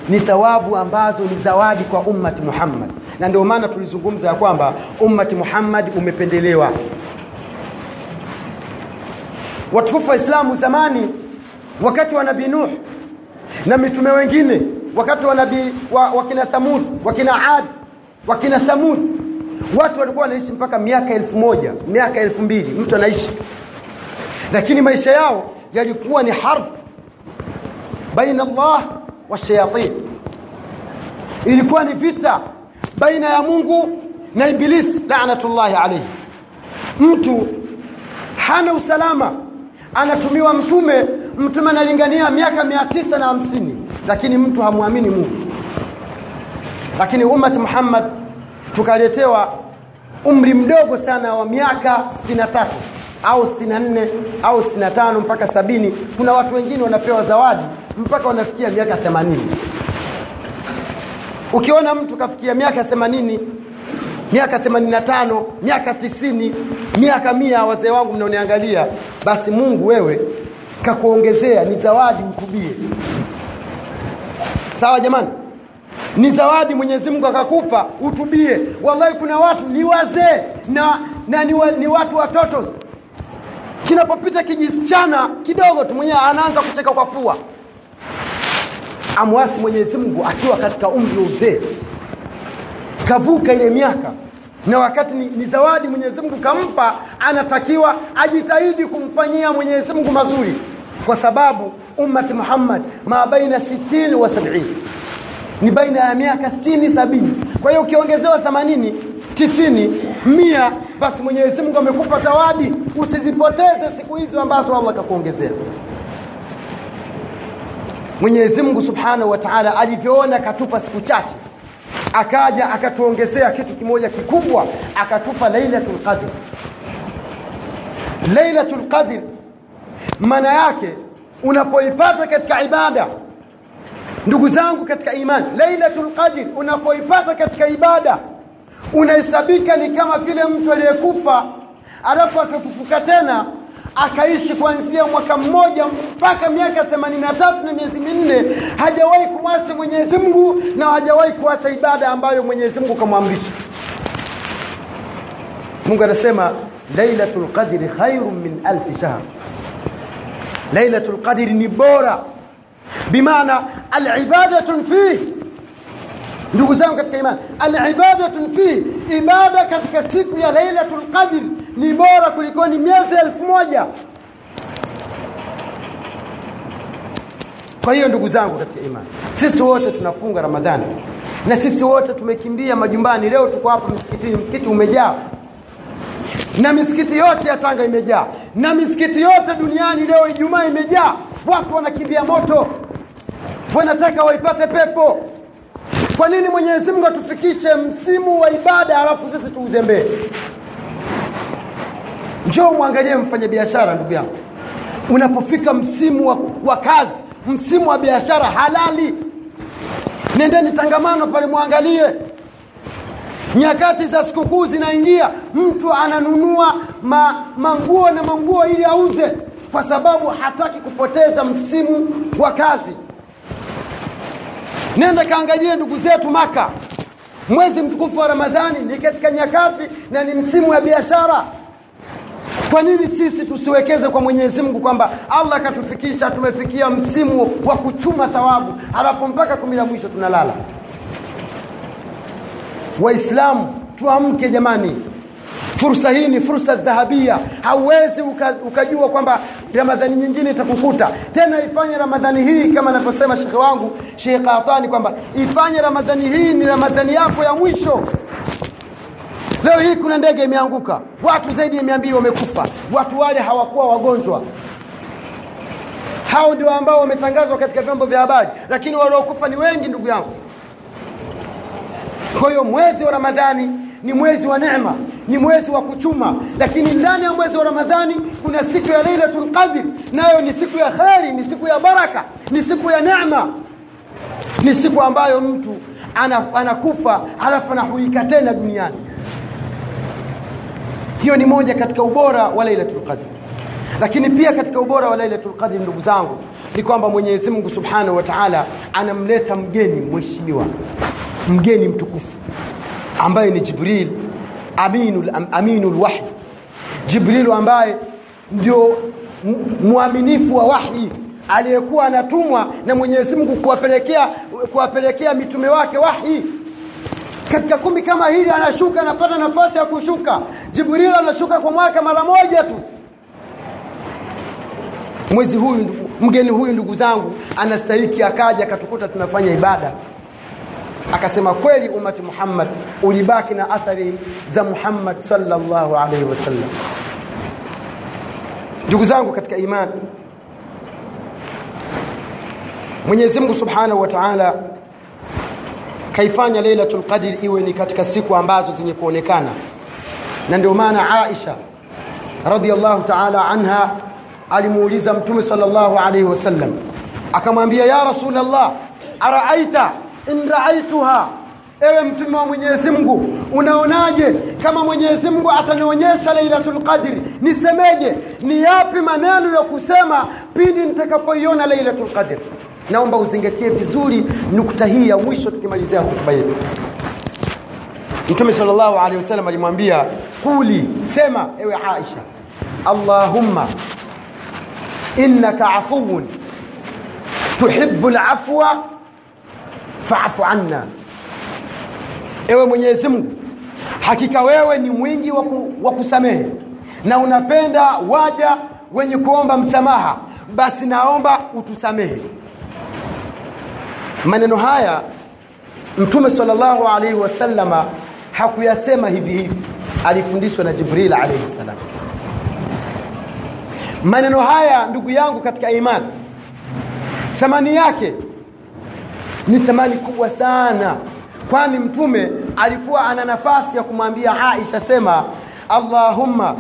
ni thawabu ambazo ni zawadi kwa ummati Muhammad. Na ndio maana tulizungumza ya kwamba ummati Muhammad umependelewa. Watukufu wa Islamu zamani wakati wa nabii Nuh na mitume wengine wakati wa nabii wa, wakina Thamud wakina Ad wakina Thamud watu walikuwa wanaishi mpaka miaka elfu moja miaka elfu mbili mtu anaishi. Lakini maisha yao yalikuwa ni harb baina Allah wa shayatin. Ilikuwa ni vita baina ya Mungu na Iblis laanatullahi alayhi. Mtu hana usalama anatumiwa mtume mtume analingania miaka mia tisa na hamsini lakini mtu hamwamini Mungu. Lakini ummati Muhammad tukaletewa umri mdogo sana wa miaka 63 au 64 au 65 mpaka sabini. Kuna watu wengine wanapewa zawadi mpaka wanafikia miaka 80 ukiona mtu kafikia miaka 80 miaka 85 miaka 90 miaka mia wazee wangu mnaoniangalia basi Mungu wewe kakuongezea ni zawadi utubie sawa jamani? Ni zawadi Mwenyezi Mungu akakupa utubie. Wallahi kuna watu ni wazee na, na ni, wa, ni watu watoto kinapopita kijisichana kidogo tu mwenyewe anaanza kucheka kwa pua. Amwasi Mwenyezi Mungu akiwa katika umri wa uzee. Kavuka ile miaka. Na wakati ni, ni zawadi Mwenyezi Mungu kampa anatakiwa ajitahidi kumfanyia Mwenyezi Mungu mazuri. Kwa sababu ummati Muhammad ma baina 60 wa 70 ni baina ya miaka 60 sabini. Kwa hiyo ukiongezewa 80 90 mia basi Mwenyezi Mungu amekupa zawadi. Usizipoteze siku hizo ambazo Allah kakuongezea Mwenyezi Mungu Subhanahu wa Ta'ala alivyoona akatupa siku chache akaja akatuongezea kitu kimoja kikubwa akatupa Lailatul Qadr. Lailatul Qadr maana yake unapoipata katika ibada ndugu zangu katika imani Lailatul Qadr unapoipata katika ibada unahesabika ni kama vile mtu aliyekufa alafu akafufuka tena akaishi kuanzia mwaka mmoja mpaka miaka 83 na miezi minne. Hajawahi kumwasi Mwenyezi Mungu na hajawahi kuacha ibada ambayo Mwenyezi Mungu kamwamrisha. Mungu anasema lailatu lqadri khairun min alfi shahr. Lailatu lqadri ni bora. Bimaana alibadatun fihi ndugu zangu katika imani alibadatun fi ibada katika siku ya lailatul qadr ni bora kuliko ni miezi elfu moja. Kwa hiyo ndugu zangu katika imani sisi wote tunafunga ramadhani na sisi wote tumekimbia majumbani. Leo tuko hapa msikitini msikiti umejaa na misikiti yote ya Tanga imejaa na misikiti yote duniani leo Ijumaa imejaa. Watu wanakimbia moto wanataka waipate pepo kwa nini Mwenyezi Mungu atufikishe msimu wa ibada halafu sisi tuuzembee? Njoo mwangalie mfanya biashara ndugu yangu. Unapofika msimu wa, wa kazi, msimu wa biashara halali. Nendeni tangamano pale mwangalie Nyakati za sikukuu zinaingia, mtu ananunua ma, manguo na manguo ili auze kwa sababu hataki kupoteza msimu wa kazi nenda kaangalie ndugu zetu maka. Mwezi mtukufu wa ramadhani ni katika nyakati na ni msimu wa biashara. Kwa nini sisi tusiwekeze kwa mwenyezi mungu kwamba allah akatufikisha tumefikia msimu wa kuchuma thawabu alafu mpaka kumi la mwisho tunalala? Waislamu tuamke jamani fursa hii ni fursa dhahabia. Hauwezi uka, ukajua kwamba ramadhani nyingine itakukuta. Tena ifanye ramadhani hii kama anavyosema shekhe wangu shekh Qatani kwamba ifanye ramadhani hii ni ramadhani yako ya mwisho. Leo hii kuna ndege imeanguka. Watu zaidi ya mia mbili wamekufa. Watu wale hawakuwa wagonjwa. Hao ndio ambao wametangazwa katika vyombo vya habari. Lakini waliokufa ni wengi ndugu yangu. Kwa hiyo mwezi wa ramadhani ni mwezi wa neema ni mwezi wa kuchuma lakini ndani ya mwezi wa ramadhani kuna siku ya lailatul qadr. Nayo ni siku ya kheri ni siku ya baraka ni siku ya neema. Ni siku ambayo mtu anakufa alafu anahuika tena duniani. Hiyo ni moja katika ubora wa lailatul qadr. Lakini pia katika ubora wa lailatul qadr ndugu zangu ni kwamba mwenyezi mungu subhanahu wa taala anamleta mgeni mheshimiwa. Mgeni mtukufu ambaye ni jibril aminul, aminul wahyi. Jibrilu ambaye ndio mwaminifu wa wahyi aliyekuwa anatumwa na mwenyezi mungu kuwapelekea kuwapelekea mitume wake wahyi. Katika kumi kama hili anashuka anapata nafasi ya kushuka. Jibrilu anashuka kwa mwaka mara moja tu. Mwezi huyu mgeni huyu ndugu zangu anastahiki akaja akatukuta tunafanya ibada akasema kweli umati muhammad ulibaki na athari za muhammad sallallahu alaihi wasallam ndugu zangu katika imani mwenyezi mungu subhanahu wa taala kaifanya lailatul qadr iwe ni katika siku ambazo zenye kuonekana. Na ndio maana aisha radhiallahu taala anha alimuuliza mtume sallallahu alaihi wasallam akamwambia ya rasulllah araaita in raaituha ewe mtume wa mwenyezi mungu unaonaje kama mwenyezi mungu atanionyesha lailatul qadri? Nisemeje? Ni yapi maneno ya kusema pindi nitakapoiona lailatul qadri? Naomba uzingatie vizuri nukta hii ya mwisho tukimalizia hutuba yetu. Mtume sallallahu alehi wasallam alimwambia kuli sema ewe aisha allahumma innaka afuun tuhibu lafwa faafu anna. Ewe mwenyezi mungu hakika wewe ni mwingi wa kusamehe na unapenda waja wenye kuomba msamaha basi naomba utusamehe. Maneno haya mtume salllahu alaihi wasalama hakuyasema hivi hivi. Alifundishwa na jibril alaihi salam. Maneno haya ndugu yangu katika imani thamani yake ni thamani kubwa sana. Kwani mtume alikuwa ana nafasi ya kumwambia aisha sema allahumma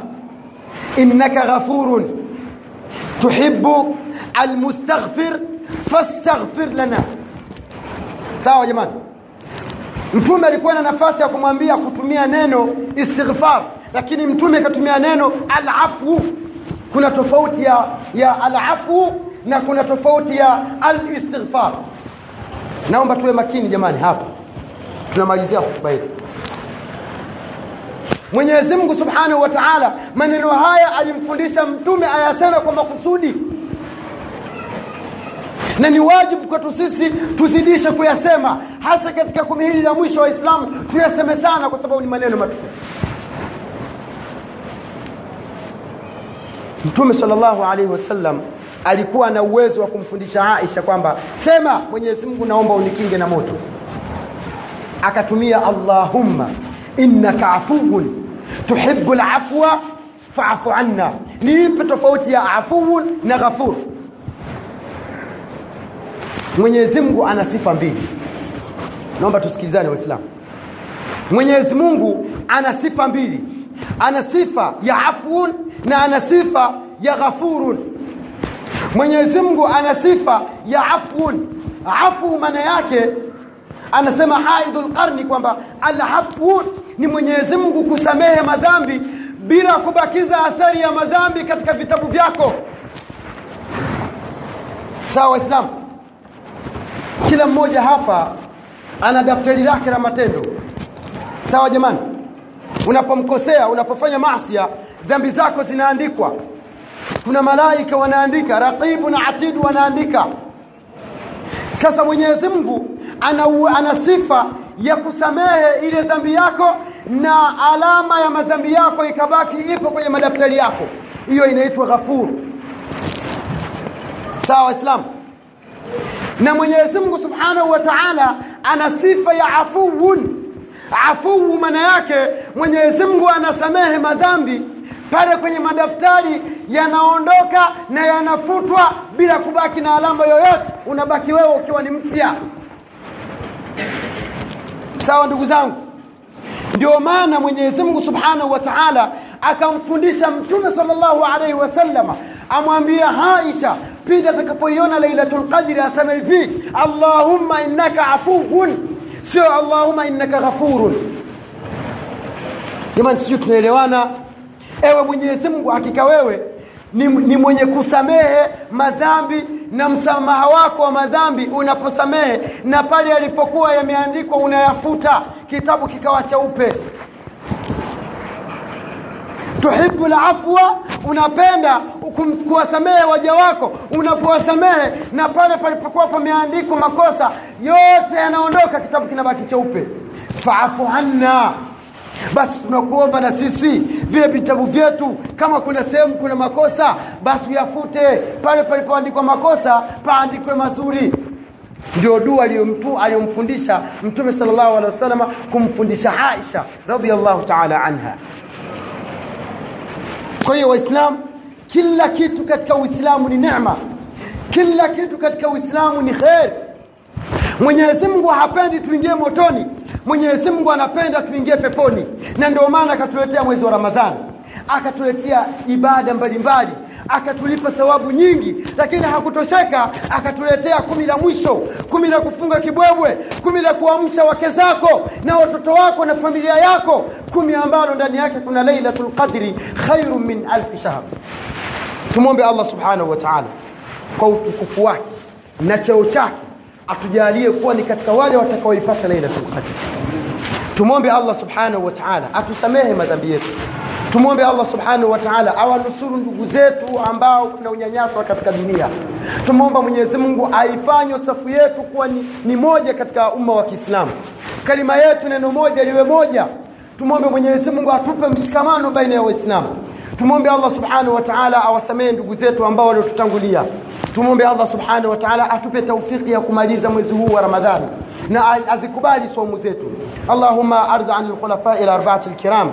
innaka ghafurun tuhibu almustaghfir fastaghfir lana. Sawa jamani? Mtume alikuwa na nafasi ya kumwambia kutumia neno istighfar lakini mtume akatumia neno alafu kuna tofauti ya, ya alafu na kuna tofauti ya alistighfar naomba tuwe makini jamani hapa. Tunamalizia hutuba yetu. Mwenyezi mungu subhanahu wa taala maneno haya alimfundisha mtume ayaseme kwa makusudi. Na ni wajibu kwetu sisi tuzidishe kuyasema hasa katika kumi hili la mwisho wa islamu tuyaseme sana kwa sababu ni maneno matukufu. Mtume salllahu alaihi wasallam alikuwa na uwezo wa kumfundisha aisha kwamba sema mwenyezi mungu naomba unikinge na moto. Akatumia allahumma innaka afuun tuhibu lafwa faafu anna. Ni ipi tofauti ya afuun na ghafur. Mwenyezi mungu ana sifa mbili. Naomba tusikilizane waislamu. Mwenyezi mungu ana sifa mbili. Ana sifa ya afuun na ana sifa ya ghafurun mwenyezi mungu ana sifa ya afun afu maana yake anasema haidhul qarni kwamba alafun ni mwenyezi mungu kusamehe madhambi bila kubakiza athari ya madhambi katika vitabu vyako. Sawa waislamu? Kila mmoja hapa ana daftari lake la matendo. Sawa jamani? Unapomkosea unapofanya maasia dhambi zako zinaandikwa kuna malaika wanaandika raqibu na atidu wanaandika. Sasa mwenyezi mungu ana, ana sifa ya kusamehe ile dhambi yako na alama ya madhambi yako ikabaki ipo kwenye madaftari yako. Hiyo inaitwa ghafuru sawa waislamu? Na mwenyezi mungu subhanahu wa taala ana sifa ya afuun afuu maana yake mwenyezi mungu anasamehe madhambi pale kwenye madaftari yanaondoka na yanafutwa bila kubaki na alama yoyote. Unabaki wewe ukiwa ni mpya. Sawa ndugu zangu? Ndio maana mwenyezi mungu subhanahu wa taala akamfundisha mtume sallallahu alaihi wasallama amwambia Aisha pindi atakapoiona lailatul qadri aseme hivi allahumma innaka afuun sio allahumma innaka ghafurun. Jamani sijui tunaelewana ewe mwenyezi mungu hakika wewe ni, ni mwenye kusamehe madhambi na msamaha wako wa madhambi unaposamehe. Na pale yalipokuwa yameandikwa unayafuta kitabu kikawa cheupe. Tuhibu lafwa unapenda kuwasamehe waja wako. Unapowasamehe na pale palipokuwa pameandikwa makosa yote yanaondoka kitabu kinabaki cheupe. Faafu anna basi tunakuomba na sisi vile vitabu vyetu kama kuna sehemu kuna makosa basi uyafute. Pale palipoandikwa makosa paandikwe mazuri. Ndio dua aliyomfundisha mtume salllahu alehi wasalama kumfundisha aisha radiallahu taala anha. Kwa hiyo waislamu kila kitu katika uislamu ni nema kila kitu katika uislamu ni kheri. Mwenyezi mungu hapendi tuingie motoni mwenyezi mungu anapenda tuingie peponi. Na ndio maana akatuletea mwezi wa ramadhani. Akatuletea ibada mbalimbali. Akatulipa thawabu nyingi. Lakini hakutosheka akatuletea kumi la mwisho. Kumi la kufunga kibwebwe. Kumi la kuamsha wake zako na watoto wako na familia yako. Kumi ambalo ndani yake kuna lailatul qadri khairu min alfi shahr. Tumwombe allah subhanahu wa taala kwa utukufu wake na cheo chake atujalie kuwa ni katika wale watakaoipata lailatul qadr. Tumwombe allah subhanahu wa taala atusamehe madhambi yetu. Tumwombe allah subhanahu wa taala awanusuru ndugu zetu ambao kuna unyanyaswa katika dunia. Tumwomba mwenyezi mungu aifanye safu yetu kuwa ni, ni moja katika umma wa kiislamu. Kalima yetu neno moja liwe moja. Tumwombe mwenyezi mungu atupe mshikamano baina ya waislamu tumwombe allah subhanahu wa taala awasamehe ndugu zetu ambao waliotutangulia tumwombe allah subhanahu wa taala atupe taufiki ya kumaliza mwezi huu wa ramadhani na azikubali saumu zetu allahuma ardhi an lkhulafai larbaati lkiram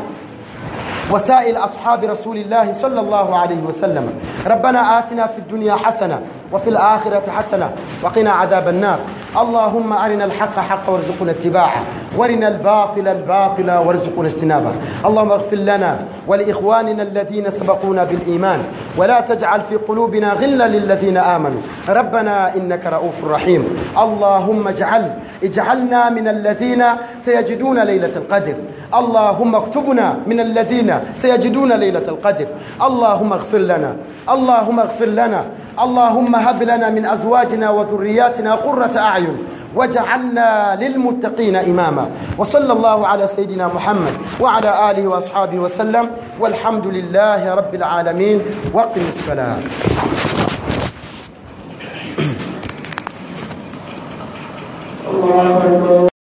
وسائل أصحاب رسول الله صلى الله عليه وسلم ربنا آتنا في الدنيا حسنة وفي الآخرة حسنة وقنا عذاب النار. اللهم أرنا الحق حقا وارزقنا اتباعه وأرنا الباطل الباطل وارزقنا اجتنابه. اللهم اغفر لنا ولإخواننا الذين سبقونا بالإيمان ولا تجعل في قلوبنا غلا للذين آمنوا. ربنا إنك رؤوف رحيم. اللهم اجعل اجعلنا من الذين سيجدون ليلة القدر. اللهم اكتبنا من الذين سيجدون ليلة القدر. اللهم اغفر لنا اللهم اغفر لنا اللهم هب لنا من أزواجنا وذرياتنا قرة أعين وجعلنا للمتقين إماما. وصلى الله على سيدنا محمد وعلى آله وأصحابه وسلم. والحمد لله رب العالمين. وقم الصلاة. الله أكبر.